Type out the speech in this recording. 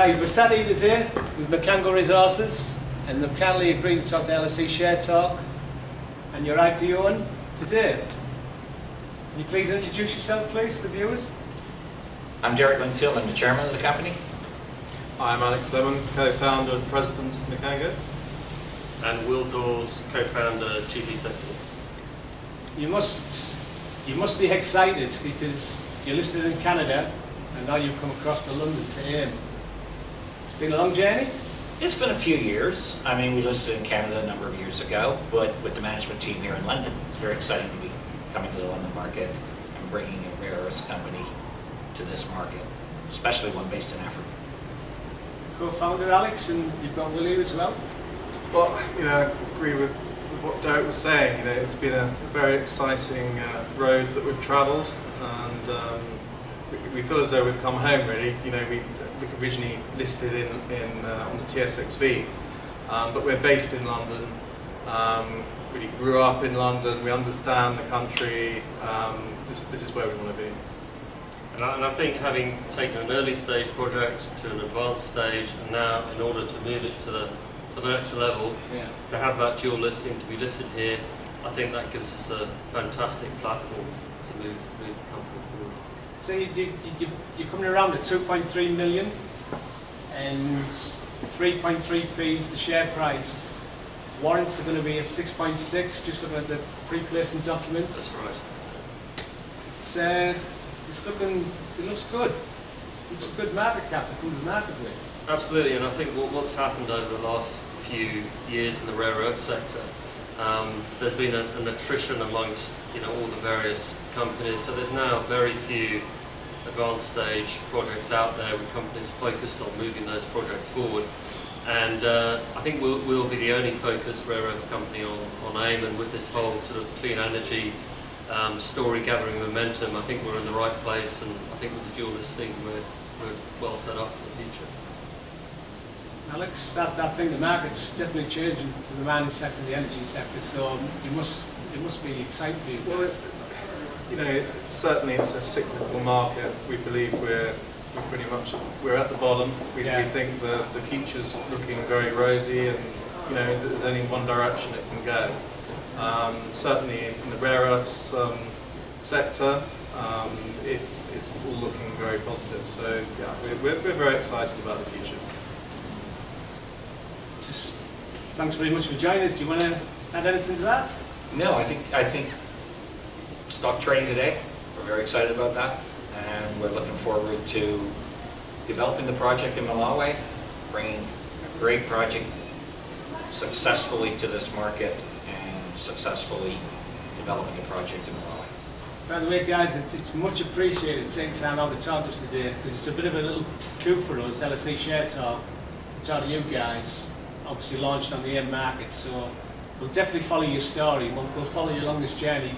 Right, we're sat here today with Mkango Resources and they've kindly agreed to talk to LSE Share Talk and your IPO today. Can you please introduce yourself please to the viewers? I'm Derek Linfield, I'm the chairman of the company. I'm Alex Lemon, co-founder and president of Mkango. and Will Dawes, co-founder, chief executive. You must, you must be excited because you're listed in Canada and now you've come across to London to AIM. It's been a long journey. It's been a few years. I mean, we listed in Canada a number of years ago, but with the management team here in London, it's very exciting to be coming to the London market and bringing a rare earths company to this market, especially one based in Africa. Co-founder Alex and you've got Willie as well. Well, you know, I agree with, with what Derek was saying. You know, it's been a very exciting uh, road that we've travelled, and um, we, we feel as though we've come home. Really, you know, we, we originally listed in, in uh, on the TSXV, um, but we're based in London. Um, really grew up in London. We understand the country. Um, this, this is where we want to be. And I, and I think having taken an early stage project to an advanced stage, and now in order to move it to the to the next level, Yeah. to have that dual listing to be listed here, I think that gives us a fantastic platform to move move the company forward. So you, you, you, you're coming around at 2.3 million and 3.3p is the share price. Warrants are going to be at 6.6, just looking at the pre-placement documents. That's right. It's, uh, it's looking, it looks good. It's a good market cap to come to market with. Absolutely, and I think what, what's happened over the last few years in the rare earth sector, um, there's been a, an attrition amongst you know all the various companies. So there's now very few advanced stage projects out there with companies focused on moving those projects forward. And uh, I think we'll, we'll be the only focused rare earth company on, on AIM, and with this whole sort of clean energy um, story gathering momentum, I think we're in the right place, and I think with the dual listing, we're, we're well set up for the future. Alex, that, that thing, the market's definitely changing for the mining sector, the energy sector, so you must, it must be exciting for you Well, it, you know, certainly it's a cyclical market. We believe we're, we're pretty much we're at the bottom. We, Yeah. we think the the future's looking very rosy, and you know, there's only one direction it can go. Um, certainly in the rare earths um, sector, um, it's it's all looking very positive. So yeah, we're, we're, we're very excited about the future. Thanks very much for joining us. Do you want to add anything to that? No, I think, I think stock trading today, we're very excited about that, and we're looking forward to developing the project in Malawi, bringing a great project successfully to this market, and successfully developing a project in Malawi. By the way, guys, it's, it's much appreciated taking time out to talk to us today because it's a bit of a little coup for us, LSE Share Talk, to talk to you guys. Obviously launched on the AIM market, so we'll definitely follow your story. We'll, we'll follow you along this journey